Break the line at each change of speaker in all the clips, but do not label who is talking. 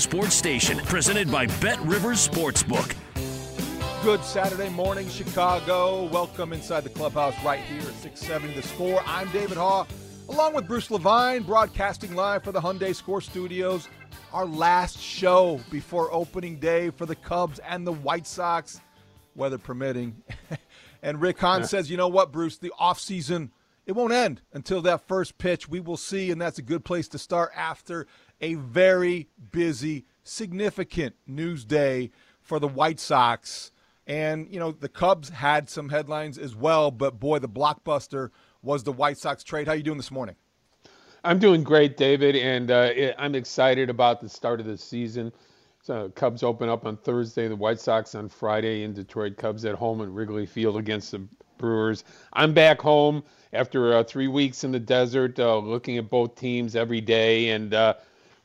sports station presented by Bet Rivers Sportsbook.
Good Saturday morning, Chicago. Welcome inside the clubhouse right here at 670 The Score. I'm David Haugh, along with Bruce Levine, broadcasting live for the Hyundai Score Studios. Our last show before opening day for the Cubs and the White Sox, weather permitting. and Rick Hahn yeah. says, you know what, Bruce, the offseason, it won't end until that first pitch. We will see, and that's a good place to start after a very busy, significant news day for the White Sox. And, you know, the Cubs had some headlines as well, but boy, the blockbuster was the White Sox trade. How are you doing this morning?
I'm doing great, David, and uh, I'm excited about the start of the season. So Cubs open up on Thursday, the White Sox on Friday in Detroit. Cubs at home at Wrigley Field against the Brewers. I'm back home after uh, three weeks in the desert, uh, looking at both teams every day, and uh,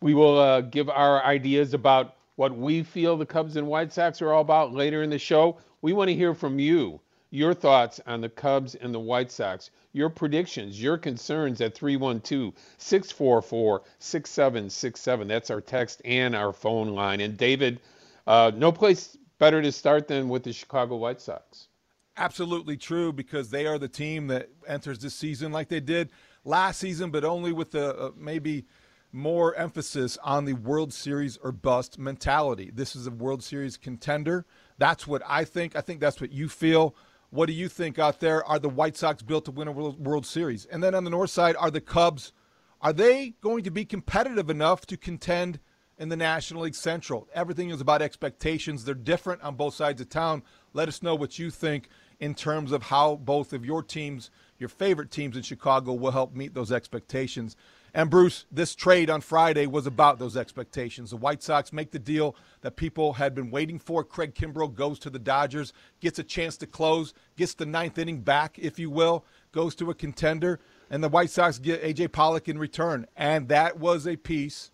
we will uh, give our ideas about what we feel the Cubs and White Sox are all about later in the show. We want to hear from you, your thoughts on the Cubs and the White Sox, your predictions, your concerns at 312 644 6767. That's our text and our phone line. And David, uh, no place better to start than with the Chicago White Sox.
Absolutely true because they are the team that enters this season like they did last season, but only with the uh, maybe more emphasis on the World Series or bust mentality. This is a World Series contender. That's what I think. I think that's what you feel. What do you think out there? Are the White Sox built to win a World Series? And then on the north side, are the Cubs, are they going to be competitive enough to contend in the National League Central? Everything is about expectations. They're different on both sides of town. Let us know what you think in terms of how both of your teams, your favorite teams in Chicago, will help meet those expectations. And Bruce, this trade on Friday was about those expectations. The White Sox make the deal that people had been waiting for. Craig Kimbrel goes to the Dodgers, gets a chance to close, gets the ninth inning back, if you will, goes to a contender, and the White Sox get AJ Pollock in return. And that was a piece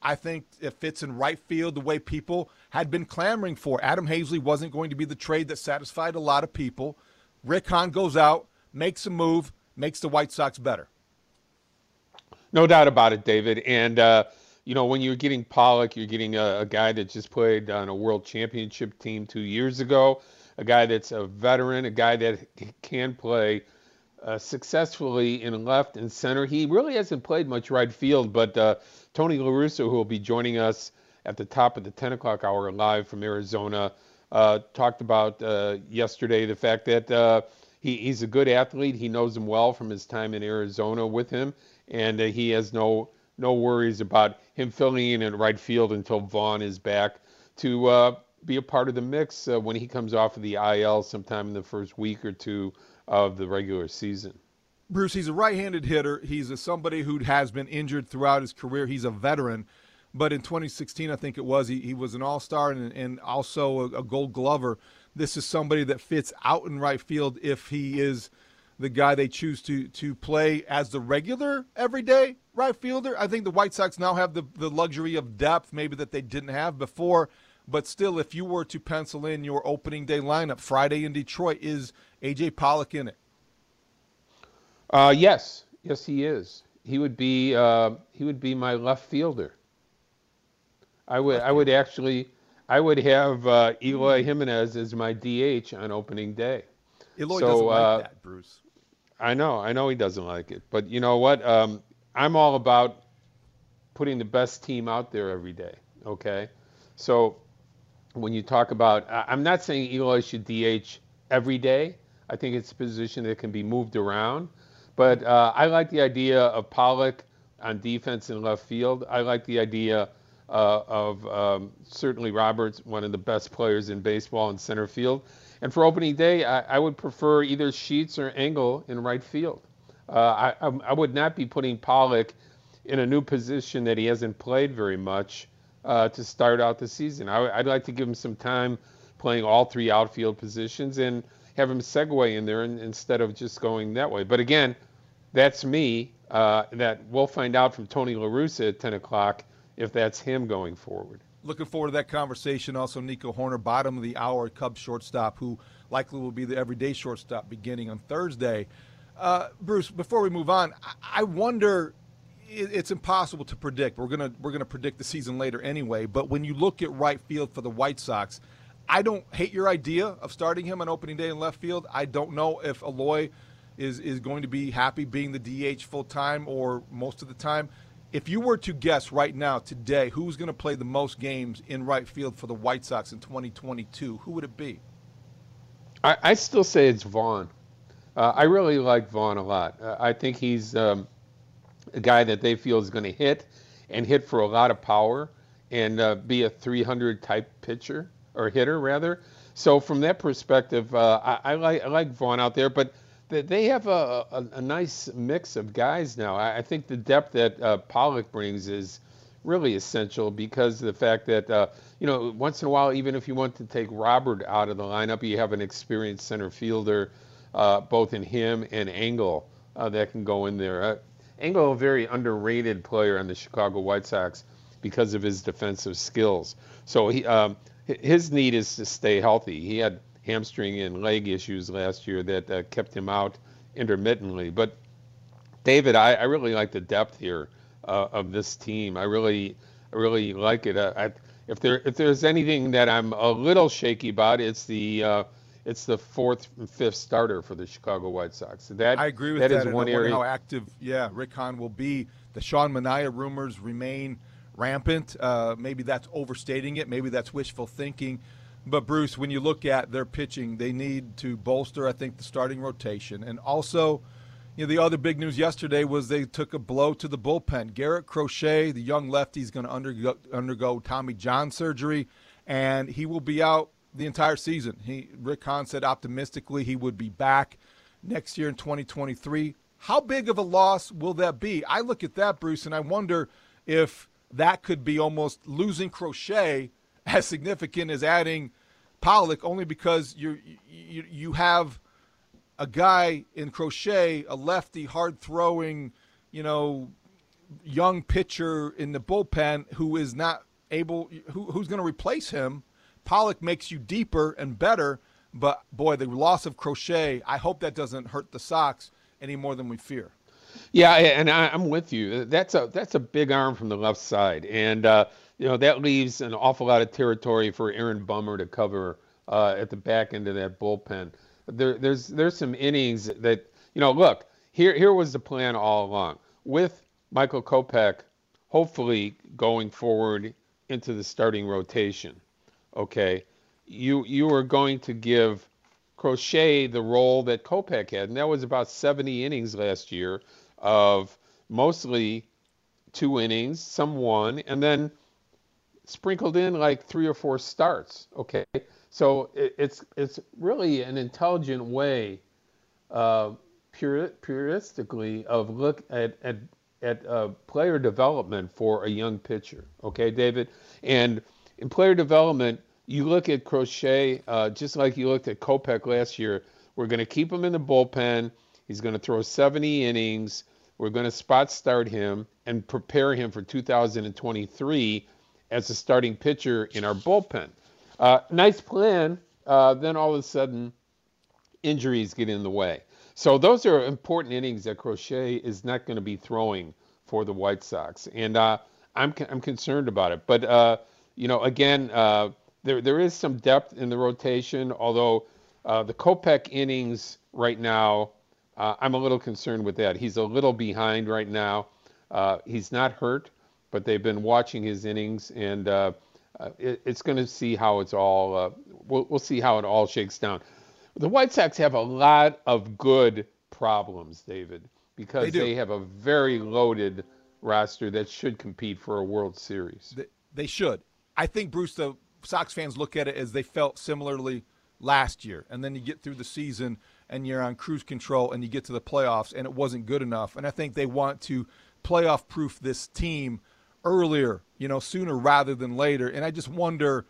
I think it fits in right field the way people had been clamoring for. Adam Haseley wasn't going to be the trade that satisfied a lot of people. Rick Hahn goes out, makes a move, makes the White Sox better.
No doubt about it, David. And uh, you know, when you're getting Pollock, you're getting a, a, guy that just played on a World Championship team two years ago, a guy that's a veteran, a guy that can play uh, successfully in left and center. He really hasn't played much right field, but uh, Tony La Russa, who will be joining us at the top of the 10 o'clock hour live from Arizona, uh, talked about uh, yesterday the fact that uh, he, he's a good athlete. He knows him well from his time in Arizona with him, and uh, he has no no worries about him filling in at right field until Vaughn is back to uh, be a part of the mix uh, when he comes off of the IL sometime in the first week or two of the regular season.
Bruce, he's a right-handed hitter. He's a, somebody who has been injured throughout his career. He's a veteran, but in 2016, I think it was, he, he was an All-Star and, and also a, a Gold Glover this is somebody that fits out in right field if he is the guy they choose to to play as the regular everyday right fielder. I think the White Sox now have the, the luxury of depth maybe that they didn't have before. But still, if you were to pencil in your opening day lineup Friday in Detroit, is AJ Pollock in it?
Uh, yes, yes, he is. He would be uh, he would be my left fielder. I would I would actually I would have uh, Eloy Jimenez as my DH on opening day.
Eloy so, doesn't like uh, that, Bruce.
I know, I know he doesn't like it, but you know what? Um, I'm all about putting the best team out there every day. Okay, so when you talk about, I'm not saying Eloy should DH every day. I think it's a position that can be moved around, but uh, I like the idea of Pollock on defense in left field. I like the idea uh, of um, certainly Roberts, one of the best players in baseball in center field. And for opening day, I, I would prefer either Sheets or Engel in right field. Uh, I, I, would not be putting Pollock in a new position that he hasn't played very much uh, to start out the season. I, would like to give him some time playing all three outfield positions and have him segue in there in, instead of just going that way. But again, that's me. Uh, that we'll find out from Tony La Russa at 10 o'clock if that's him going forward.
Looking forward to that conversation. Also, Nico Hoerner, bottom of the hour Cubs shortstop, who likely will be the everyday shortstop beginning on Thursday. Uh, Bruce, before we move on, I, I wonder. It's impossible to predict. We're gonna we're gonna predict the season later anyway. But when you look at right field for the White Sox, I don't hate your idea of starting him on opening day in left field. I don't know if Eloy is is going to be happy being the DH full time or most of the time. If you were to guess right now, today, who's going to play the most games in right field for the White Sox in 2022, who would it be?
I, I still say it's Vaughn. Uh, I really like Vaughn a lot. Uh, I think he's um, a guy that they feel is going to hit and hit for a lot of power and uh, be a 300 type pitcher or hitter rather. So from that perspective, uh, I, I, like I like Vaughn out there, but they have a, a, a, nice mix of guys now. I, I think the depth that uh, Pollock brings is really essential because of the fact that uh, you know once in a while, even if you want to take Robert out of the lineup, you have an experienced center fielder, uh, both in him and Engel, uh, that can go in there. Uh, Engel, a very underrated player on the Chicago White Sox because of his defensive skills. So he um, his need is to stay healthy. He had hamstring and leg issues last year that uh, kept him out intermittently. But David, I, I really like the depth here uh, of this team. I really, I really like it. Uh, I, if there, if there's anything that I'm a little shaky about, it's the, uh, it's the fourth and fifth starter for the Chicago White Sox. That
I agree with
that.
That
is one area.
How active, yeah, Rick Hahn will be. The Sean Manaea rumors remain rampant. Uh, maybe that's overstating it. Maybe that's wishful thinking. But Bruce, when you look at their pitching, they need to bolster, I think, the starting rotation, and also, you know, the other big news yesterday was they took a blow to the bullpen. Garrett Crochet, the young lefty, is going to undergo, undergo Tommy John surgery, and he will be out the entire season. He Rick Hahn said optimistically he would be back next year in 2023. How big of a loss will that be? I look at that, Bruce, and I wonder if that could be almost losing Crochet as significant as adding Pollock, only because you you you have a guy in Crochet, a lefty, hard throwing, you know, young pitcher in the bullpen who is not able, who, who's going to replace him. Pollock makes you deeper and better, but boy, the loss of Crochet, I hope that doesn't hurt the Sox any more than we fear.
Yeah, and I, am with you. That's a that's a big arm from the left side, and uh, you know that leaves an awful lot of territory for Aaron Bummer to cover uh, at the back end of that bullpen. There, there's there's some innings that you know. Look, here here was the plan all along with Michael Kopech, hopefully going forward into the starting rotation. Okay, you you are going to give Crochet the role that Kopech had, and that was about 70 innings last year of mostly two innings, some one, and then sprinkled in like three or four starts. Okay, so it, it's it's really an intelligent way, uh, pure, puristically, of look at at at uh, player development for a young pitcher. Okay, David, and in player development, you look at Crochet uh, just like you looked at Kopech last year. We're going to keep him in the bullpen. He's going to throw 70 innings. We're going to spot start him and prepare him for 2023 as a starting pitcher in our bullpen. Uh, nice plan. Uh, then all of a sudden, injuries get in the way. So those are important innings that Crochet is not going to be throwing for the White Sox, and uh, I'm I'm concerned about it. But uh, you know, again, uh, there there is some depth in the rotation, although uh, the Kopech innings right now I'm a little concerned with that. He's a little behind right now. He's not hurt, but they've been watching his innings, and uh, uh it, it's going to see how it's all. Uh, we'll, we'll see how it all shakes down. The White Sox have a lot of good problems, David, because they, they have a very loaded roster that should compete for a World Series.
They, they should. I think Bruce, the Sox fans look at it as they felt similarly last year, and then you get through the season and you're on cruise control and you get to the playoffs and it wasn't good enough. And I think they want to playoff proof this team earlier, you know, sooner rather than later. And I just wonder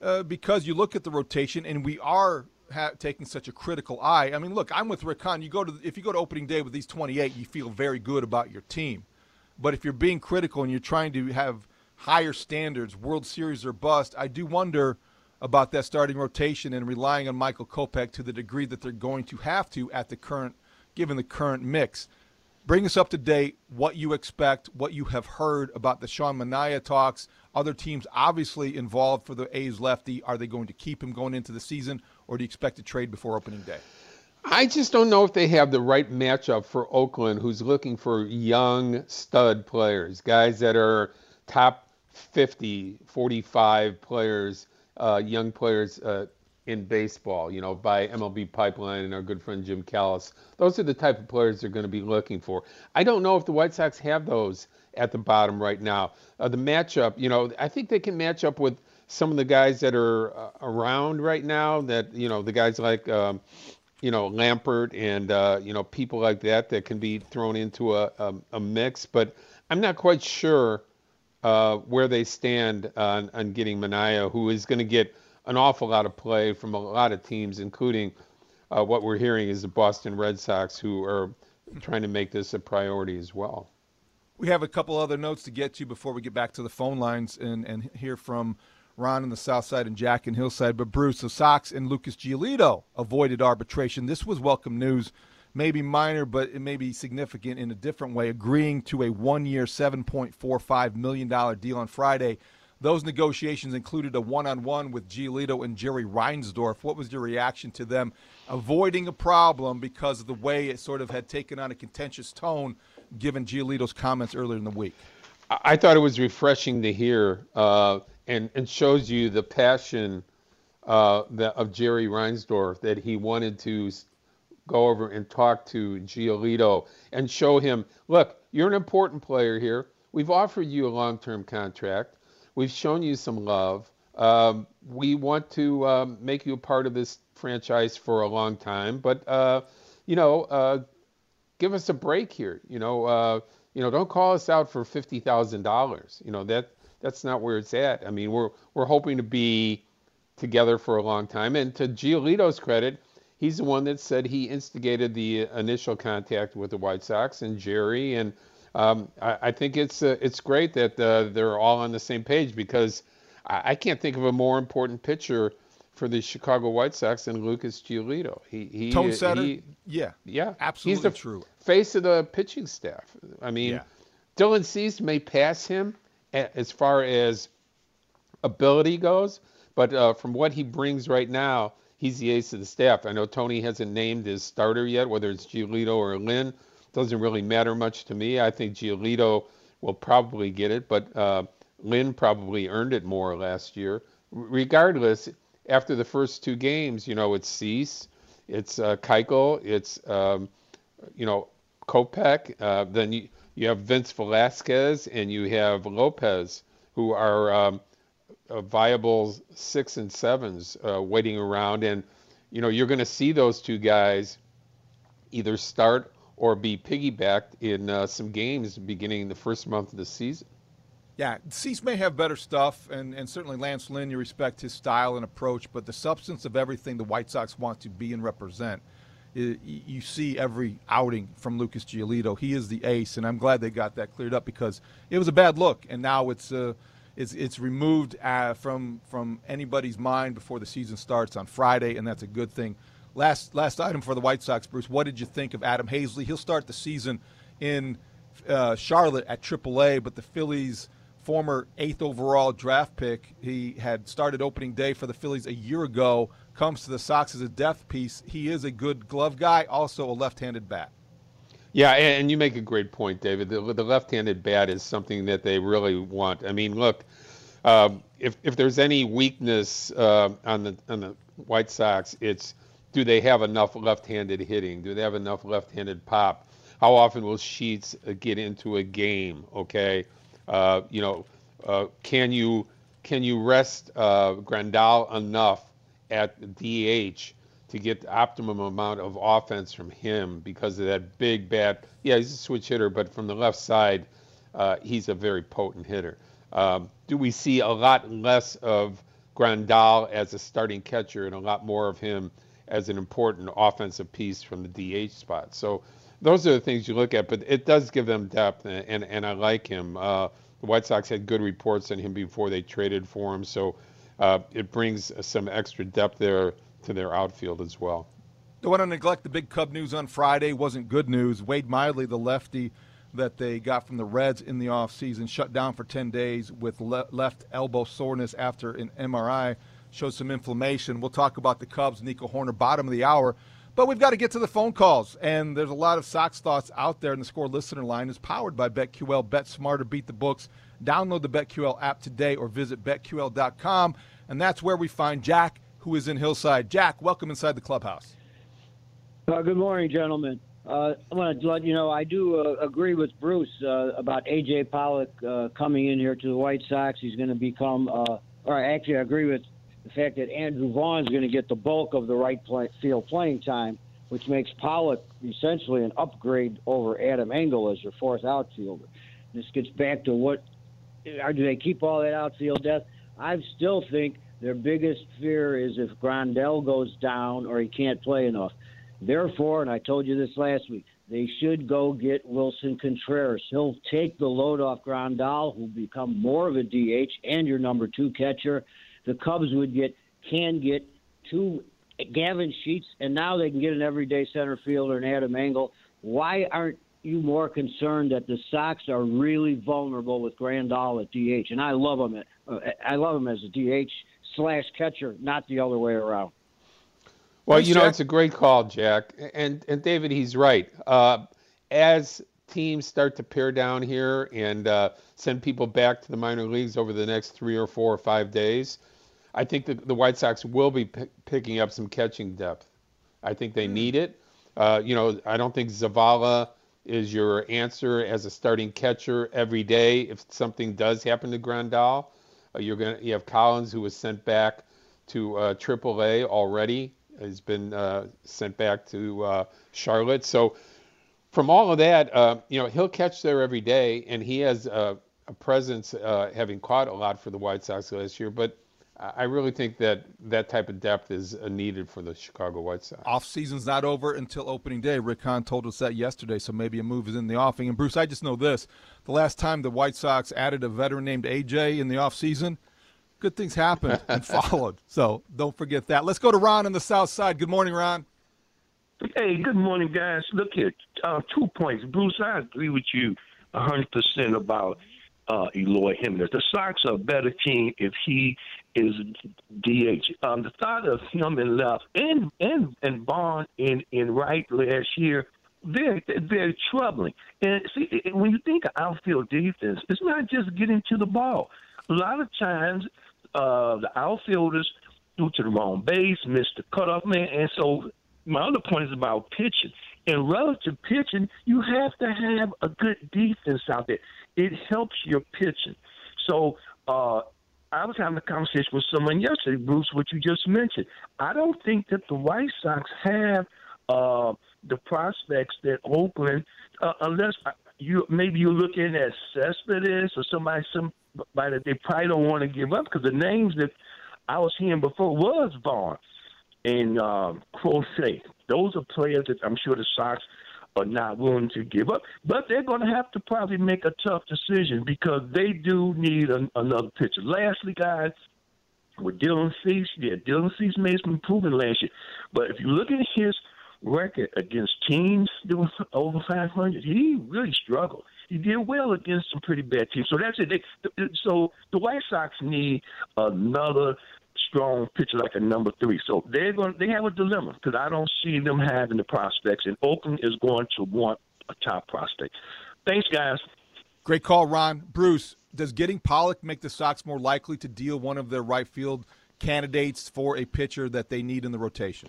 uh, because you look at the rotation and we are ha- taking such a critical eye. I mean, look, I'm with Rick. You go to if you go to opening day with these 28, you feel very good about your team. But if you're being critical and you're trying to have higher standards, World Series or bust, I do wonder about that starting rotation and relying on Michael Kopech to the degree that they're going to have to at the current, given the current mix. Bring us up to date, what you expect, what you have heard about the Sean Manaea talks. Other teams obviously involved for the A's lefty. Are they going to keep him going into the season, or do you expect to trade before opening day?
I just don't know if they have the right matchup for Oakland, who's looking for young stud players, guys that are top 50, 45 players uh, young players uh, in baseball, you know, by MLB Pipeline and our good friend Jim Callis. Those are the type of players they're going to be looking for. I don't know if the White Sox have those at the bottom right now. Uh, the matchup, you know, I think they can match up with some of the guys that are uh, around right now. That you know, the guys like. Um, you know Lambert and uh, you know people like that that can be thrown into a, a, a mix, but I'm not quite sure uh, where they stand on, on getting Manaea, who is going to get an awful lot of play from a lot of teams, including uh, what we're hearing is the Boston Red Sox, who are trying to make this a priority as well.
We have a couple other notes to get to before we get back to the phone lines and, and hear from Ron in the South Side and Jack in Hillside. But Bruce, the Sox and Lucas Giolito avoided arbitration. This was welcome news maybe minor, but it may be significant in a different way, agreeing to a one year, $7.45 million deal on Friday. Those negotiations included a one on one with Giolito and Jerry Reinsdorf. What was your reaction to them avoiding a problem because of the way it sort of had taken on a contentious tone given Giolito's comments earlier in the week?
I thought it was refreshing to hear uh, and, and shows you the passion uh, of Jerry Reinsdorf that he wanted to go over and talk to Giolito and show him, look, you're an important player here. We've offered you a long-term contract. We've shown you some love. Um, we want to um, make you a part of this franchise for a long time, but uh, you know, uh, give us a break here. You know, uh, you know, don't call us out for fifty thousand dollars. You know that that's not where it's at. I mean, we're we're hoping to be together for a long time. And to Giolito's credit, he's the one that said he instigated the initial contact with the White Sox and Jerry. And um, I, I, think it's uh, it's great that uh, they're all on the same page because I, I, can't think of a more important pitcher for the Chicago White Sox than Lucas Giolito. He, he
tone setter. He, yeah,
yeah,
absolutely
he's the
true.
Face of the pitching staff. I mean, yeah. Dylan Cease may pass him as far as ability goes, but uh, from what he brings right now he's the ace of the staff. I know Tony hasn't named his starter yet, whether it's Giolito or Lynn. Doesn't really matter much to me. I think Giolito will probably get it, but uh, Lynn probably earned it more last year. regardless, after the first two games, you know, it's Cease, it's uh, Keuchel, it's um, you know Kopech. Uh, then you you have Vince Velasquez and you have Lopez, who are um, viable six and sevens uh, waiting around, and you know you're going to see those two guys either start or be piggybacked in uh, some games beginning the first month of the season.
Yeah, Cease may have better stuff, and, and certainly Lance Lynn, you respect his style and approach, but the substance of everything the White Sox want to be and represent, it, you see every outing from Lucas Giolito. He is the ace, and I'm glad they got that cleared up because it was a bad look, and now it's uh, it's, it's removed uh, from from anybody's mind before the season starts on Friday, and that's a good thing. Last last item for the White Sox, Bruce. What did you think of Adam Haseley? He'll start the season in uh, Charlotte at AAA, but the Phillies former eighth overall draft pick. He had started opening day for the Phillies a year ago. Comes to the Sox as a depth piece. He is a good glove guy, also a left-handed bat.
Yeah, and you make a great point, David. The, the left-handed bat is something that they really want. I mean, look, um, if if there's any weakness uh, on the on the White Sox, it's do they have enough left-handed hitting? Do they have enough left-handed pop? How often will Sheets uh, get into a game? Okay, uh, you know, uh, can you can you rest uh, Grandal enough at DH to get the optimum amount of offense from him because of that big bat? Yeah, he's a switch hitter, but from the left side, uh, he's a very potent hitter. Um, do we see a lot less of Grandal as a starting catcher and a lot more of him as an important offensive piece from the DH spot? So those are the things you look at, but it does give them depth, and and, and I like him. Uh, the White Sox had good reports on him before they traded for him, so uh, it brings some extra depth there to their outfield as well.
Don't want to neglect the big Cub news on Friday. wasn't good news. Wade Miley, the lefty that they got from the Reds in the offseason, shut down for 10 days with le- left elbow soreness after an MRI, showed some inflammation. We'll talk about the Cubs, Nico Hoerner, bottom of the hour. But we've got to get to the phone calls, and there's a lot of Sox thoughts out there. And the score listener line is powered by BetQL. Bet smarter, beat the books. Download the BetQL app today or visit betql.com, and that's where we find Jack, who is in Hillside. Jack, welcome inside the clubhouse.
Uh, good morning, gentlemen. Uh, I want to let you know I do uh, agree with Bruce uh, about AJ Pollock uh, coming in here to the White Sox. He's going to become, uh, or actually, I agree with the fact that Andrew Vaughn's going to get the bulk of the right play, field playing time, which makes Pollock essentially an upgrade over Adam Engel as your fourth outfielder. This gets back to what or do they keep all that outfield depth? I still think their biggest fear is if Grandal goes down or he can't play enough. Therefore, and I told you this last week, they should go get Willson Contreras. He'll take the load off Grandal, who'll become more of a DH and your number two catcher the Cubs would get can get two Gavin Sheets, and now they can get an everyday center fielder and Adam Engel. Why aren't you more concerned that the Sox are really vulnerable with Grandal at DH? And I love him. At, uh, I love him as a DH slash catcher, not the other way around.
Well, you know, it's a great call, Jack, and and David, he's right. Uh, as teams start to pare down here and uh, send people back to the minor leagues over the next three or four or five days, I think the, the White Sox will be p- picking up some catching depth. I think they need it. Uh, you know, I don't think Zavala is your answer as a starting catcher every day. If something does happen to Grandal, uh, you're gonna you have Collins who was sent back to uh, AAA already. Has been uh, sent back to uh, Charlotte. So from all of that, uh, you know, he'll catch there every day, and he has a presence, uh, having caught a lot for the White Sox last year. But I really think that that type of depth is uh, needed for the Chicago White Sox.
Off season's not over until opening day. Rick Hahn told us that yesterday, so maybe a move is in the offing. And Bruce, I just know this: the last time the White Sox added a veteran named AJ in the off season, good things happened and followed. So don't forget that. Let's go to Ron on the South Side. Good morning, Ron.
Hey, good morning, guys. Look here, uh, two points. Bruce, I agree with you 100% about uh, Eloy Jimenez. The Sox are a better team if he is DH. Um, the thought of him in left and and and Vaughn in in right last year very very troubling. And see, when you think of outfield defense, it's not just getting to the ball. A lot of times, uh, the outfielders due to the wrong base, miss the cutoff man, and so my other point is about pitching. In relative pitching, you have to have a good defense out there. It helps your pitching. So uh, I was having a conversation with someone yesterday, Bruce, what you just mentioned. I don't think that the White Sox have uh, the prospects that Oakland, uh, unless you maybe you're looking at Cespedes or somebody, somebody that they probably don't want to give up because the names that I was hearing before was Vaughn and um, Crochet. Those are players that I'm sure the Sox are not willing to give up. But they're going to have to probably make a tough decision because they do need an, another pitcher. Lastly, guys, with Dylan Cease, yeah, Dylan Cease made some improvement last year. But if you look at his record against teams that were over 500, he really struggled. He did well against some pretty bad teams. So that's it. They, so the White Sox need another strong pitcher like a number three. So they're going. They have a dilemma because I don't see them having the prospects, and Oakland is going to want a top prospect. Thanks, guys.
Great call, Ron. Bruce, does getting Pollock make the Sox more likely to deal one of their right field candidates for a pitcher that they need in the rotation?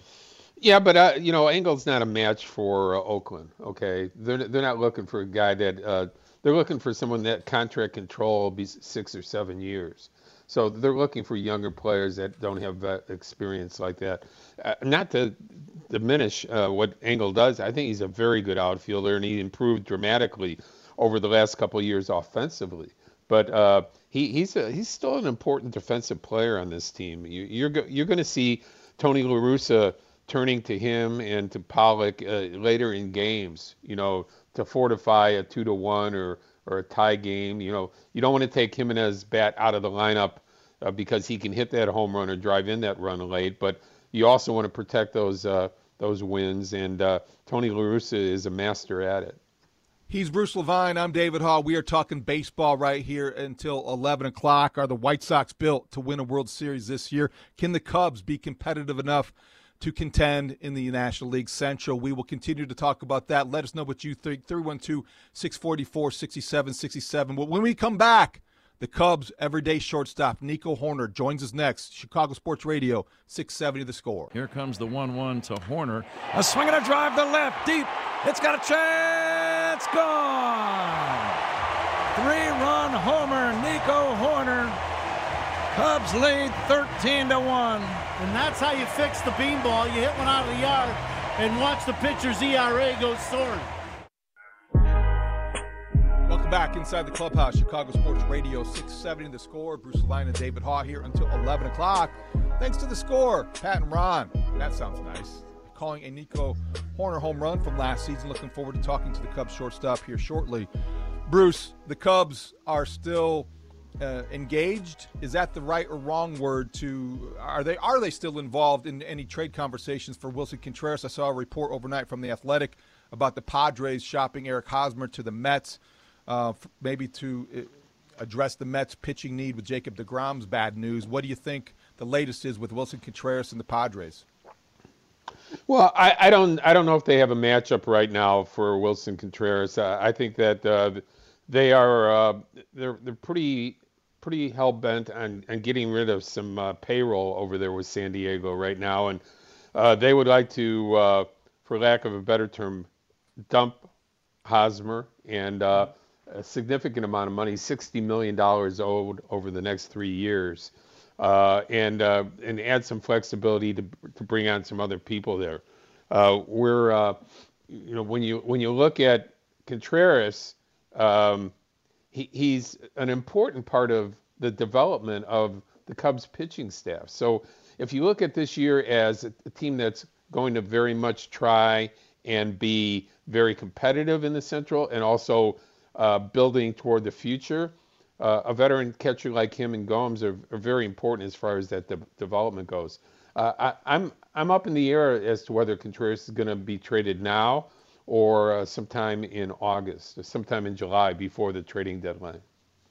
Yeah, but uh, you know, Engel's not a match for uh, Oakland. Okay, they're they're not looking for a guy that uh, they're looking for someone that contract control will be six or seven years. So they're looking for younger players that don't have uh, experience like that. Uh, not to diminish uh, what Engel does, I think he's a very good outfielder, and he improved dramatically over the last couple of years offensively. But uh, he, he's a, he's still an important defensive player on this team. You, you're go, you're going to see Tony La Russa turning to him and to Pollock uh, later in games. You know, to fortify a two to one or or a tie game. You know, you don't want to take Jimenez bat out of the lineup uh, because he can hit that home run or drive in that run late. But you also want to protect those uh, those wins, and uh, Tony La Russa is a master at it.
He's Bruce Levine. I'm David Haugh. We are talking baseball right here until 11 o'clock. Are the White Sox built to win a World Series this year? Can the Cubs be competitive enough to contend in the National League Central. We will continue to talk about that. Let us know what you think. 312 644 6767. When we come back, the Cubs' everyday shortstop, Nico Hoerner joins us next. Chicago Sports Radio, 670 the score.
Here comes the 1 1 to Hoerner. A swing and a drive to left, deep. It's got a chance. Gone. Three run homer, Nico Hoerner. Cubs lead 13 to 1.
And that's how you fix the beanball. You hit one out of the yard and watch the pitcher's ERA go soaring.
Welcome back inside the clubhouse, Chicago Sports Radio 670 The Score. Bruce Levine and David Haugh here until 11 o'clock. Thanks to the score, Pat and Ron. That sounds nice. Calling a Nico Hoerner home run from last season. Looking forward to talking to the Cubs shortstop here shortly. Bruce, the Cubs are still uh, engaged is that the right or wrong word to are they are they still involved in any trade conversations for Willson Contreras? I saw a report overnight from the Athletic about the Padres shopping Eric Hosmer to the Mets, uh, maybe to uh, address the Mets pitching need with Jacob DeGrom's bad news. What do you think the latest is with Willson Contreras and the Padres?
Well, I, I don't I don't know if they have a matchup right now for Willson Contreras. Uh, I think that uh, they are uh, they're they're pretty pretty hell bent on, on getting rid of some uh, payroll over there with San Diego right now, and uh, they would like to, uh, for lack of a better term, dump Hosmer and uh, a significant amount of money, sixty million dollars owed over the next three years, uh, and and add some flexibility to to bring on some other people there. we're you know when you when you look at Contreras. Um, he, he's an important part of the development of the Cubs pitching staff. So if you look at this year as a, team that's going to very much try and be very competitive in the Central and also uh, building toward the future, uh, a veteran catcher like him and Gomes are, are very important as far as that de- development goes. Uh, I, I'm I'm up in the air as to whether Contreras is going to be traded now or uh, sometime in August, sometime in July before the trading deadline.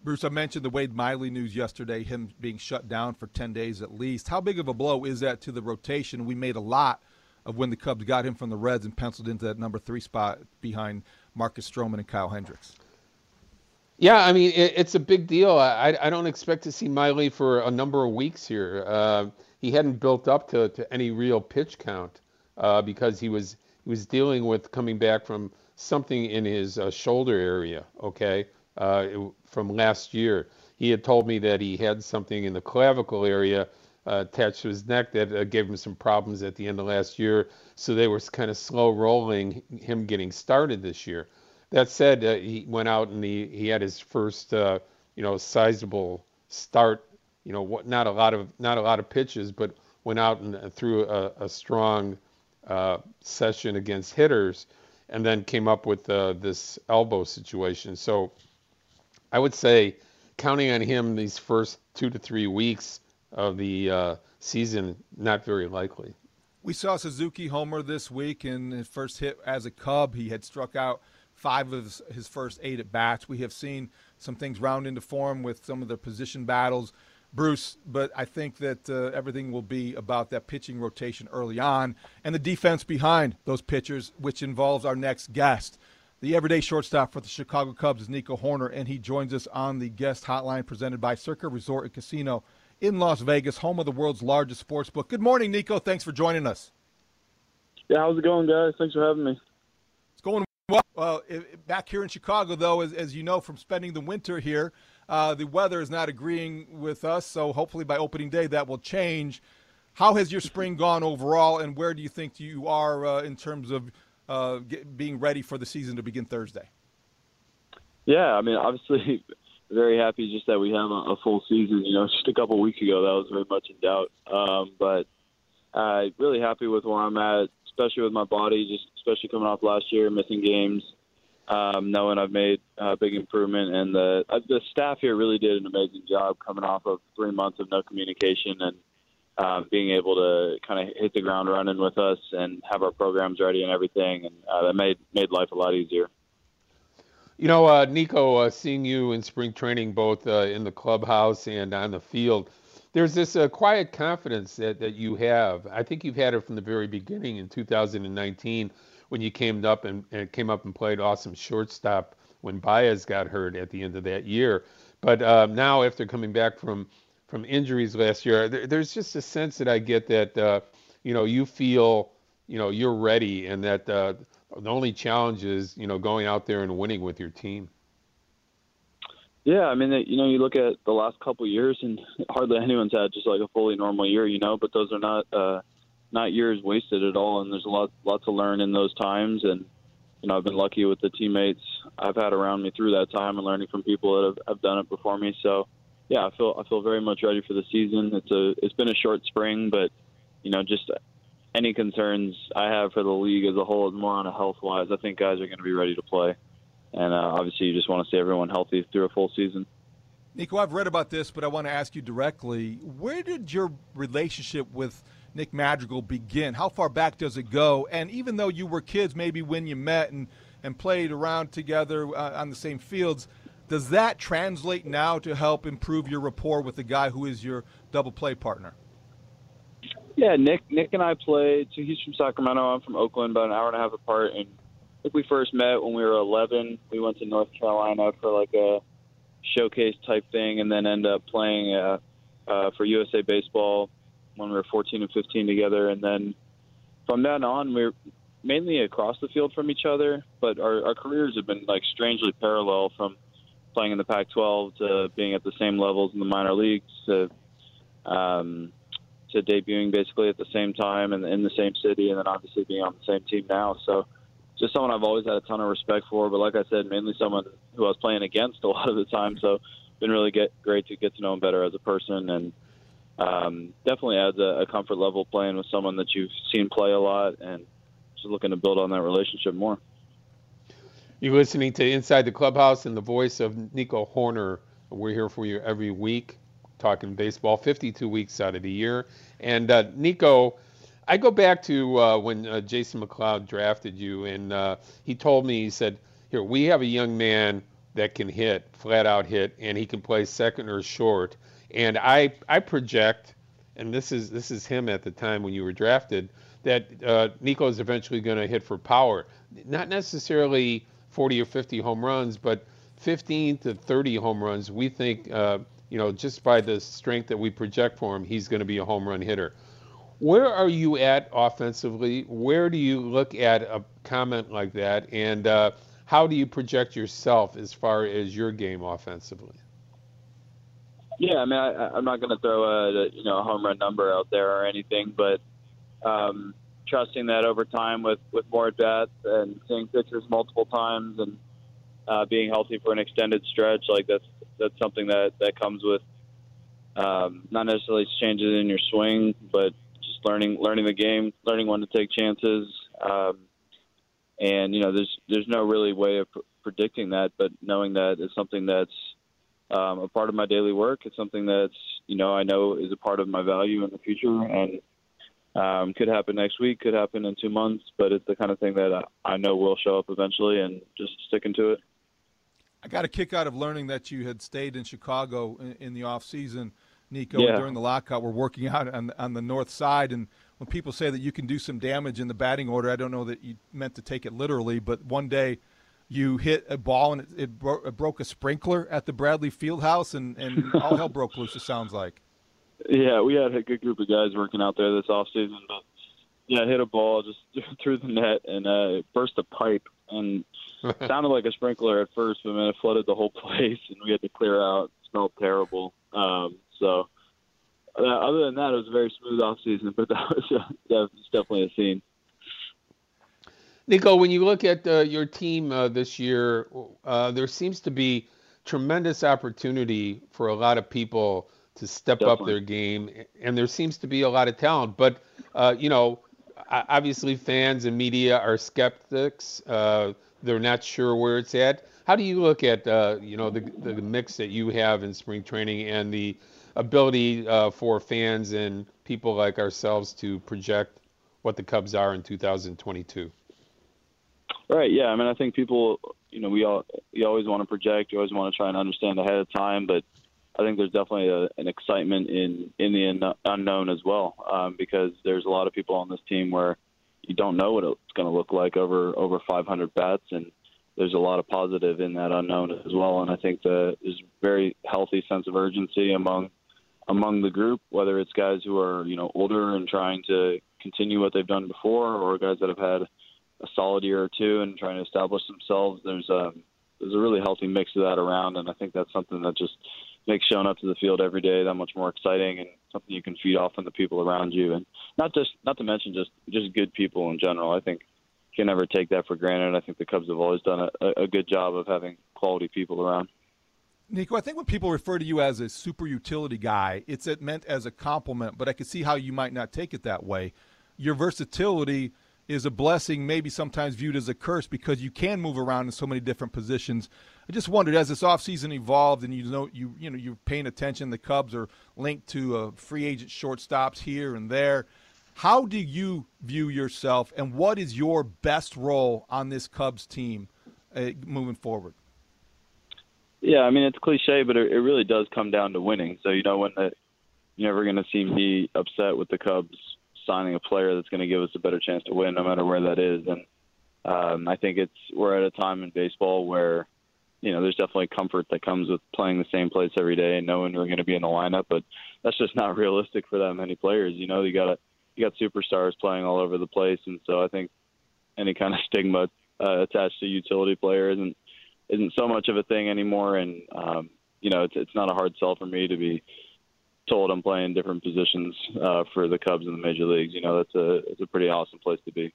Bruce, I mentioned the Wade Miley news yesterday, him being shut down for 10 days at least. How big of a blow is that to the rotation? We made a lot of when the Cubs got him from the Reds and penciled into that number three spot behind Marcus Stroman and Kyle Hendricks.
Yeah, I mean, it, it's a big deal. I, I don't expect to see Miley for a number of weeks here. Uh, he hadn't built up to, to any real pitch count uh, because he was was dealing with coming back from something in his uh, shoulder area. Okay, uh, from last year, he had told me that he had something in the clavicle area uh, attached to his neck that uh, gave him some problems at the end of last year. So they were kind of slow rolling him getting started this year. That said, uh, he went out and he, he had his first uh, you know sizable start. You know, what, not a lot of not a lot of pitches, but went out and threw a, a strong uh, session against hitters, and then came up with this elbow situation. So I would say counting on him these first two to three weeks of the uh, season, not very likely.
We saw Suzuki homer this week in his first hit as a Cub. He had struck out five of his first eight at bats. We have seen some things round into form with some of the position battles. Bruce, but I think that uh, everything will be about that pitching rotation early on and the defense behind those pitchers, which involves our next guest. The everyday shortstop for the Chicago Cubs is Nico Hoerner, and he joins us on the guest hotline presented by Circa Resort and Casino in Las Vegas, home of the world's largest sports book. Good morning, Nico. Thanks for joining us.
Yeah, how's it going, guys? Thanks for having me.
It's going well. Uh, back here in Chicago, though, as, as you know from spending the winter here, uh, the weather is not agreeing with us. So hopefully by opening day that will change. How has your spring gone overall, and where do you think you are uh, in terms of uh, get, being ready for the season to begin Thursday?
Yeah, I mean, obviously, very happy just that we have a, a full season. You know, just a couple weeks ago, that was very much in doubt. Um, but uh, really happy with where I'm at, especially with my body, just especially coming off last year, missing games, um, knowing I've made a big improvement. And the, uh, the staff here really did an amazing job coming off of three months of no communication and uh, being able to kind of hit the ground running with us and have our programs ready and everything. And uh, that made, made life a lot easier.
You know, uh, Nico, uh, seeing you in spring training, both uh, in the clubhouse and on the field, there's this quiet confidence that, that you have. I think you've had it from the very beginning in 2019 when you came up and, and came up and played awesome shortstop when Baez got hurt at the end of that year. But uh, now, after coming back from from injuries last year, there, there's just a sense that I get that uh, you know you feel you know you're ready and that the only challenge is you know going out there and winning with your team.
Yeah, I mean, you know, you look at the last couple years, and hardly anyone's had just like a fully normal year, you know. But those are not uh, not years wasted at all, and there's a lot lot to learn in those times. And you know, I've been lucky with the teammates I've had around me through that time, and learning from people that have, have done it before me. So, yeah, I feel I feel very much ready for the season. It's a it's been a short spring, but you know, just any concerns I have for the league as a whole is more on a health wise. I think guys are going to be ready to play, and uh, obviously you just want to see everyone healthy through a full season.
Nico, I've read about this, but I want to ask you directly: Where did your relationship with Nick Madrigal begin? How far back does it go? And even though you were kids, maybe when you met and and played around together uh, on the same fields, does that translate now to help improve your rapport with the guy who is your double play partner?
Yeah, Nick Nick and I played. So he's from Sacramento. I'm from Oakland, about an hour and a half apart. And I think we first met when we were 11. We went to North Carolina for like a showcase type thing, and then end up playing uh, uh, for USA Baseball when we were 14 and 15 together. And then from then on, we are mainly across the field from each other, but our, our careers have been like strangely parallel from playing in the Pac-12 to being at the same levels in the minor leagues to um, to debuting basically at the same time and in the same city, and then obviously being on the same team now. So just someone I've always had a ton of respect for. But like I said, mainly someone who I was playing against a lot of the time. So been really get great to get to know him better as a person, and um, definitely adds a, a comfort level playing with someone that you've seen play a lot, and just looking to build on that relationship more.
You're listening to Inside the Clubhouse and the voice of Nico Hoerner. We're here for you every week talking baseball 52 weeks out of the year. And uh, Nico, I go back to uh, when uh, Jason McLeod drafted you, and uh, he told me, he said, Here, we have a young man that can hit, flat out hit, and he can play second or short. And I, I project, and this is this is him at the time when you were drafted, that uh, Nico is eventually going to hit for power. Not necessarily 40 or 50 home runs, but 15 to 30 home runs. We think uh, you know, just by the strength that we project for him, he's going to be a home run hitter. Where are you at offensively? Where do you look at a comment like that, and uh, how do you project yourself as far as your game offensively?
Yeah, I mean, I, I'm not going to throw a you know a home run number out there or anything, but um, trusting that over time with with more bats and seeing pitchers multiple times and uh, being healthy for an extended stretch, like that's that's something that that comes with um, not necessarily changes in your swing, but just learning learning the game, learning when to take chances. Um, and you know, there's there's no really way of pr- predicting that, but knowing that it's something that's um, a part of my daily work. It's something that's you know I know is a part of my value in the future, and um, could happen next week, could happen in two months, but it's the kind of thing that I, I know will show up eventually, and just sticking to it.
I got a kick out of learning that you had stayed in Chicago in, in the off season, Nico.
Yeah.
During the lockout, we're working out on on the north side, and when people say that you can do some damage in the batting order, I don't know that you meant to take it literally, but one day you hit a ball and it, it, bro- it broke a sprinkler at the Bradley Fieldhouse, and and all hell broke loose. It sounds like.
Yeah, we had a good group of guys working out there this off season, but yeah, I hit a ball just through the net and uh, it burst a pipe and sounded like a sprinkler at first, but then it flooded the whole place and we had to clear out. It smelled terrible. Um, so uh, other than that, it was a very smooth off season, but that was, uh, that was definitely a scene.
Nico, when you look at uh, your team uh, this year, uh, there seems to be tremendous opportunity for a lot of people to step up their game, and there seems to be a lot of talent. But uh, you know, obviously, fans and media are skeptics. Uh, they're not sure where it's at. How do you look at uh, you know the the mix that you have in spring training and the ability uh, for fans and people like ourselves to project what the Cubs are in 2022?
Right. Yeah. I mean, I think people, you know, we all you always want to project. You always want to try and understand ahead of time, but I think there's definitely a, an excitement in in the un- unknown as well, um, because there's a lot of people on this team where you don't know what it's going to look like over over 500 bats, and there's a lot of positive in that unknown as well. And I think the there's very healthy sense of urgency among among the group, whether it's guys who are you know older and trying to continue what they've done before, or guys that have had a solid year or two and trying to establish themselves. There's a there's a really healthy mix of that around, and I think that's something that just makes showing up to the field every day that much more exciting and something you can feed off on the people around you, and not just not to mention just just good people in general. I think you can never take that for granted. I think the Cubs have always done a, a good job of having quality people around.
Nico, I think when people refer to you as a super utility guy, it's meant as a compliment, but I could see how you might not take it that way. Your versatility is a blessing, maybe sometimes viewed as a curse because you can move around in so many different positions. I just wondered as this offseason evolved and you know you you know you're paying attention, the Cubs are linked to uh, free agent shortstops here and there. How do you view yourself, and what is your best role on this Cubs team uh, moving forward?
Yeah, I mean it's cliche, but it, it really does come down to winning. So you know when the, you're never going to see me upset with the Cubs signing a player that's going to give us a better chance to win, no matter where that is. And um, I think it's we're at a time in baseball where you know there's definitely comfort that comes with playing the same place every day and knowing you're going to be in the lineup, but that's just not realistic for that many players. You know, you got you got superstars playing all over the place, and so I think any kind of stigma uh, attached to utility players isn't isn't so much of a thing anymore. And um, you know, it's it's not a hard sell for me to be told I'm playing different positions uh, for the Cubs in the major leagues. You know, that's a it's a pretty awesome place to be.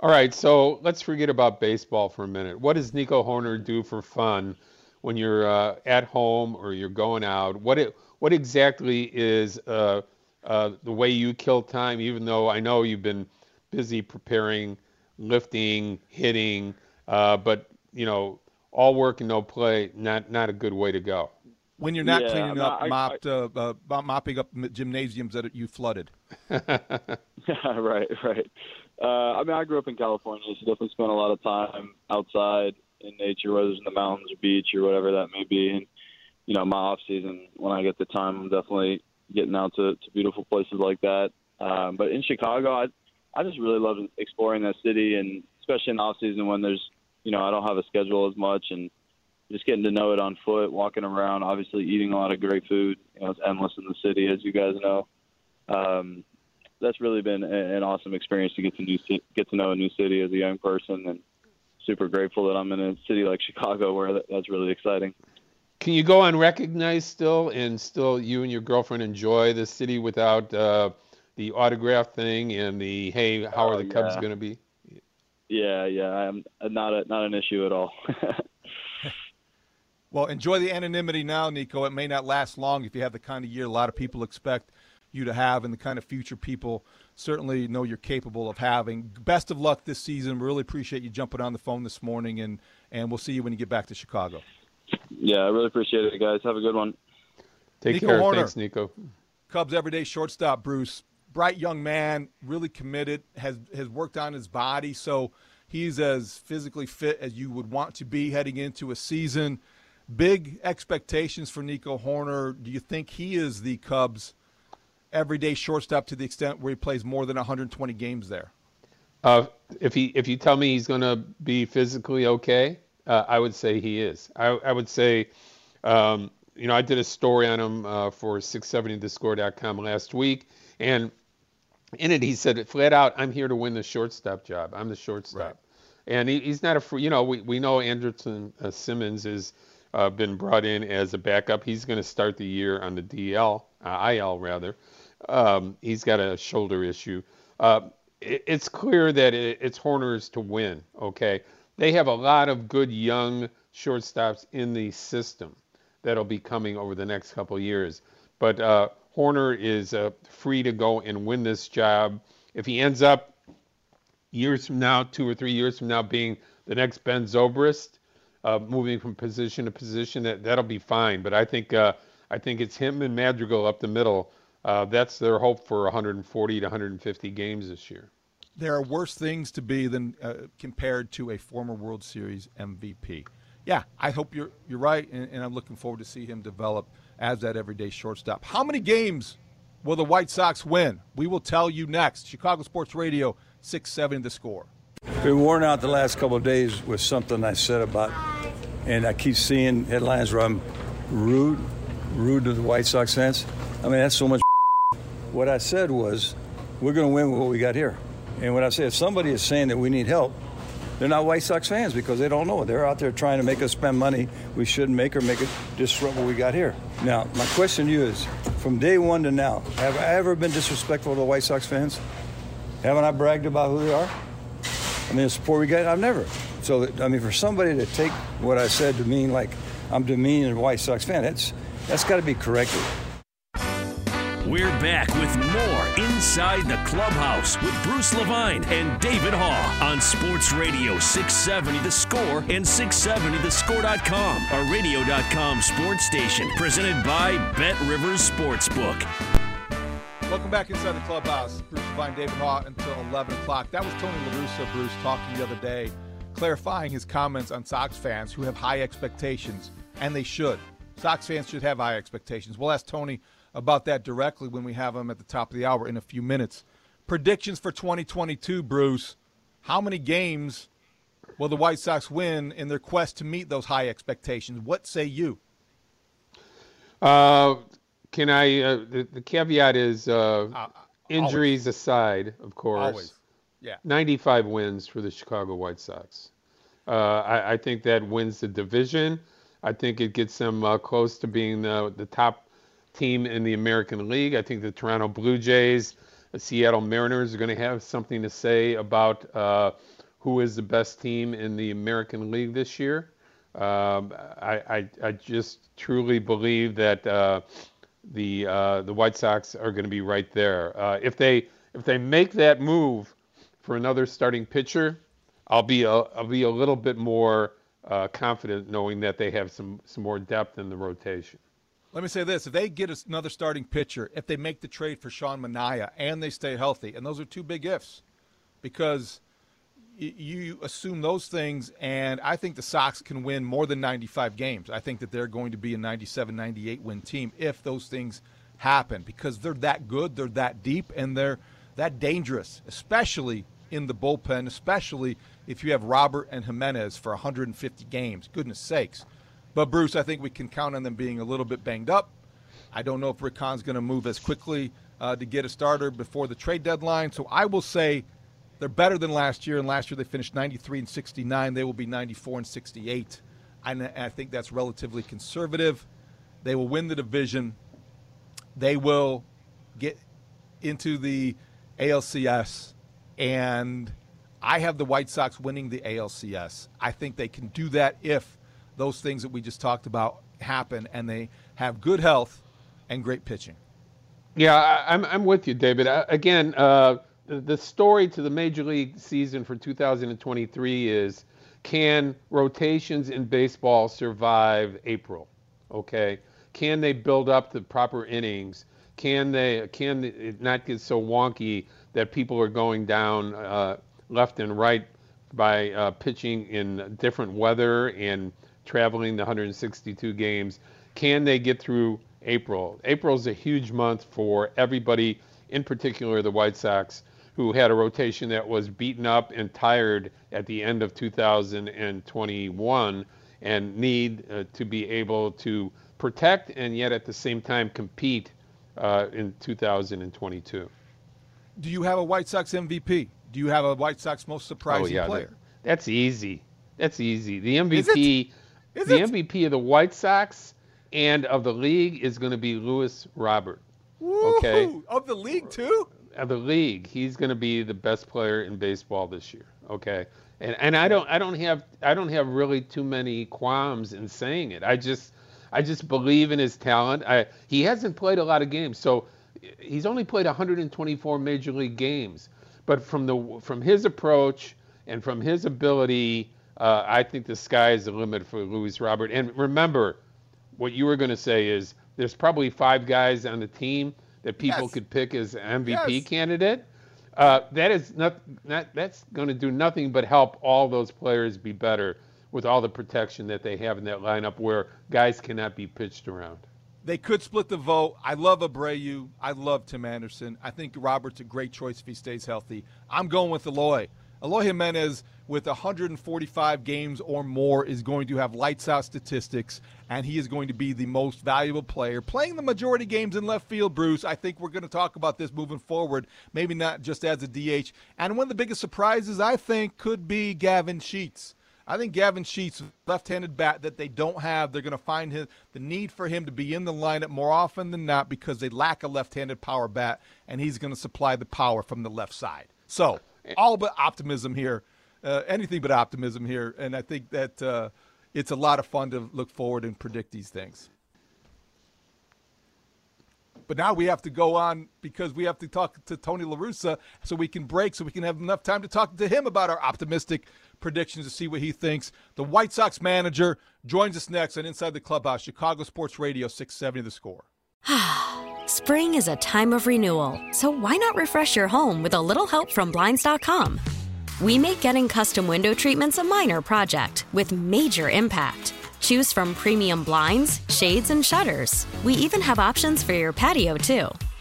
All right, so let's forget about baseball for a minute. What does Nico Hoerner do for fun when you're uh, at home or you're going out? What it, what exactly is uh, uh, the way you kill time? Even though I know you've been busy preparing, lifting, hitting, uh, but you know, all work and no play, not not a good way to go.
When you're not
Yeah,
cleaning
no,
up,
I-
mopped, uh, uh, mopping up gymnasiums that you flooded.
right, right. Uh, I mean, I grew up in California, so definitely spent a lot of time outside in nature, whether it's in the mountains or beach or whatever that may be. And you know, my off season, when I get the time, I'm definitely getting out to, to beautiful places like that. Um, but in Chicago, I I just really love exploring that city, and especially in off season when there's you know I don't have a schedule as much, and just getting to know it on foot, walking around, obviously eating a lot of great food. You know, it's endless in the city, as you guys know. Um, that's really been a, an awesome experience to get to new get to know a new city as a young person, and super grateful that I'm in a city like Chicago where that, that's really exciting.
Can you go unrecognized still, and still you and your girlfriend enjoy the city without uh, the autograph thing and the hey, how are the
Oh,
Cubs going to be?
Yeah, yeah, I'm not a, not an issue at all.
Well, enjoy the anonymity now, Nico. It may not last long if you have the kind of year a lot of people expect you to have and the kind of future people certainly know you're capable of having. Best of luck this season. Really appreciate you jumping on the phone this morning, and, and we'll see you when you get back to Chicago.
yeah, I really appreciate it, guys. Have a good one.
Take
Nico
care.
Hoerner.
Thanks, Nico.
Cubs everyday shortstop Bruce, bright young man, really committed, has has worked on his body, so he's as physically fit as you would want to be heading into a season. Big expectations for Nico Hoerner. Do you think he is the Cubs everyday shortstop to the extent where he plays more than 120 games there?
Uh, if he if you tell me he's going to be physically okay, uh, I would say he is. I, I would say, um, you know, I did a story on him uh, for 670thescore.com last week, and in it he said flat out, "I'm here to win the shortstop job. I'm the shortstop."
Right.
And he, he's not a free. You know, we we know Andrelton uh, Simmons has uh, been brought in as a backup. He's going to start the year on the DL, uh, IL rather. Um, he's got a shoulder issue. Uh, it, it's clear that it, it's Hoerner's to win. Okay, they have a lot of good young shortstops in the system that'll be coming over the next couple years. But uh, Hoerner is uh, free to go and win this job. If he ends up years from now, two or three years from now, being the next Ben Zobrist, uh, moving from position to position, that that'll be fine. But I think uh, I think it's him and Madrigal up the middle. Uh, that's their hope for 140 to 150 games this year.
There are worse things to be than uh, compared to a former World Series MVP. Yeah, I hope you're you're right, and, and I'm looking forward to see him develop as that everyday shortstop. How many games will the White Sox win? We will tell you next. Chicago Sports Radio, 670 The Score.
Been worn out the last couple of days with something I said about, and I keep seeing headlines where I'm rude, rude to the White Sox fans. I mean, that's so much. What I said was, we're going to win with what we got here. And when I say if somebody is saying that we need help, they're not White Sox fans because they don't know. They're out there trying to make us spend money we shouldn't make or make it disrupt what we got here. Now, my question to you is, from day one to now, have I ever been disrespectful to the White Sox fans? Haven't I bragged about who they are? I mean, the support we get, I've never. So, I mean, for somebody to take what I said to mean like I'm demeaning a White Sox fan, that's that's got to be corrected.
We're back with more Inside the Clubhouse with Bruce Levine and David Haugh on Sports Radio 670 The Score and 670thescore.com, a radio.com sports station presented by Bet Rivers Sportsbook.
Welcome back inside the clubhouse. Bruce Levine, David Haugh until 11 o'clock. That was Tony LaRussa, Bruce, talking the other day, clarifying his comments on Sox fans who have high expectations, and they should. Sox fans should have high expectations. We'll ask Tony about that directly when we have him at the top of the hour in a few minutes. Predictions for 2022, Bruce. How many games will the White Sox win in their quest to meet those high expectations? What say you?
Uh, can I? Uh, the, the caveat is uh, injuries aside, of course.
Always. Yeah.
95 wins for the Chicago White Sox. Uh, I, I think that wins the division. I think it gets them uh, close to being the, the top team in the American League. I think the Toronto Blue Jays, the Seattle Mariners are going to have something to say about uh, who is the best team in the American League this year. Um, I, I, I just truly believe that uh, the uh, the White Sox are going to be right there. If they if they make that move for another starting pitcher, I'll be a I'll be a little bit more uh, confident knowing that they have some some more depth in the rotation.
Let me say this: if they get another starting pitcher, if they make the trade for Sean Manaea and they stay healthy, and those are two big ifs, because you assume those things, and I think the Sox can win more than 95 games. I think that they're going to be a 97, 98 win team if those things happen, because they're that good, they're that deep, and they're that dangerous, especially in the bullpen, especially if you have Robert and Jimenez for 150 games. Goodness sakes. But Bruce, I think we can count on them being a little bit banged up. I don't know if Rick Hahn's going to move as quickly uh, to get a starter before the trade deadline. So I will say they're better than last year, and last year they finished 93 and 69. They will be 94 and 68. And I think that's relatively conservative. They will win the division. They will get into the ALCS, and I have the White Sox winning the ALCS. I think they can do that if those things that we just talked about happen and they have good health and great pitching.
Yeah, I, am I'm, I'm with you, David. Uh, again, uh, the story to the major league season for 2023 is can rotations in baseball survive April? Okay, can they build up the proper innings? Can they can it not get so wonky that people are going down uh, left and right by uh, pitching in different weather and traveling the 162 games? Can they get through April? April is a huge month for everybody, in particular the White Sox who had a rotation that was beaten up and tired at the end of 2021 and need uh, to be able to protect and yet at the same time compete uh, in 2022.
Do you have a White Sox MVP? Do you have a White Sox most surprising
oh, yeah,
player?
That, that's easy. That's easy. The MVP, Is Is the it? MVP of the White Sox and of the league is going to be Luis Robert.
Woo-hoo! Okay, of the league too
of the league, he's going to be the best player in baseball this year. Okay, and and I don't I don't have I don't have really too many qualms in saying it. I just I just believe in his talent. I he hasn't played a lot of games, so he's only played 124 major league games. But from the from his approach and from his ability, uh, I think the sky is the limit for Luis Robert. And remember, what you were going to say is there's probably five guys on the team that people yes. could pick as MVP yes. candidate. Uh, that is not, not that's going to do nothing but help all those players be better with all the protection that they have in that lineup where guys cannot be pitched around.
They could split the vote. I love Abreu. I love Tim Anderson. I think Robert's a great choice if he stays healthy. I'm going with Eloy. Eloy Jimenez with 145 games or more is going to have lights out statistics, and he is going to be the most valuable player playing the majority games in left field. Bruce, I think we're going to talk about this moving forward, maybe not just as a DH. And one of the biggest surprises I think could be Gavin Sheets. I think Gavin Sheets, left-handed bat that they don't have, they're going to find his, the need for him to be in the lineup more often than not because they lack a left-handed power bat, and he's going to supply the power from the left side. So all but optimism here uh, anything but optimism here, and I think that uh, it's a lot of fun to look forward and predict these things. But now we have to go on because we have to talk to Tony La Russa so we can break, so we can have enough time to talk to him about our optimistic predictions to see what he thinks. The White Sox manager joins us next on Inside the Clubhouse, Chicago Sports Radio 670 The Score.
Spring is a time of renewal, so why not refresh your home with a little help from Blinds.com? We make getting custom window treatments a minor project with major impact. Choose from premium blinds, shades, and shutters. We even have options for your patio, too.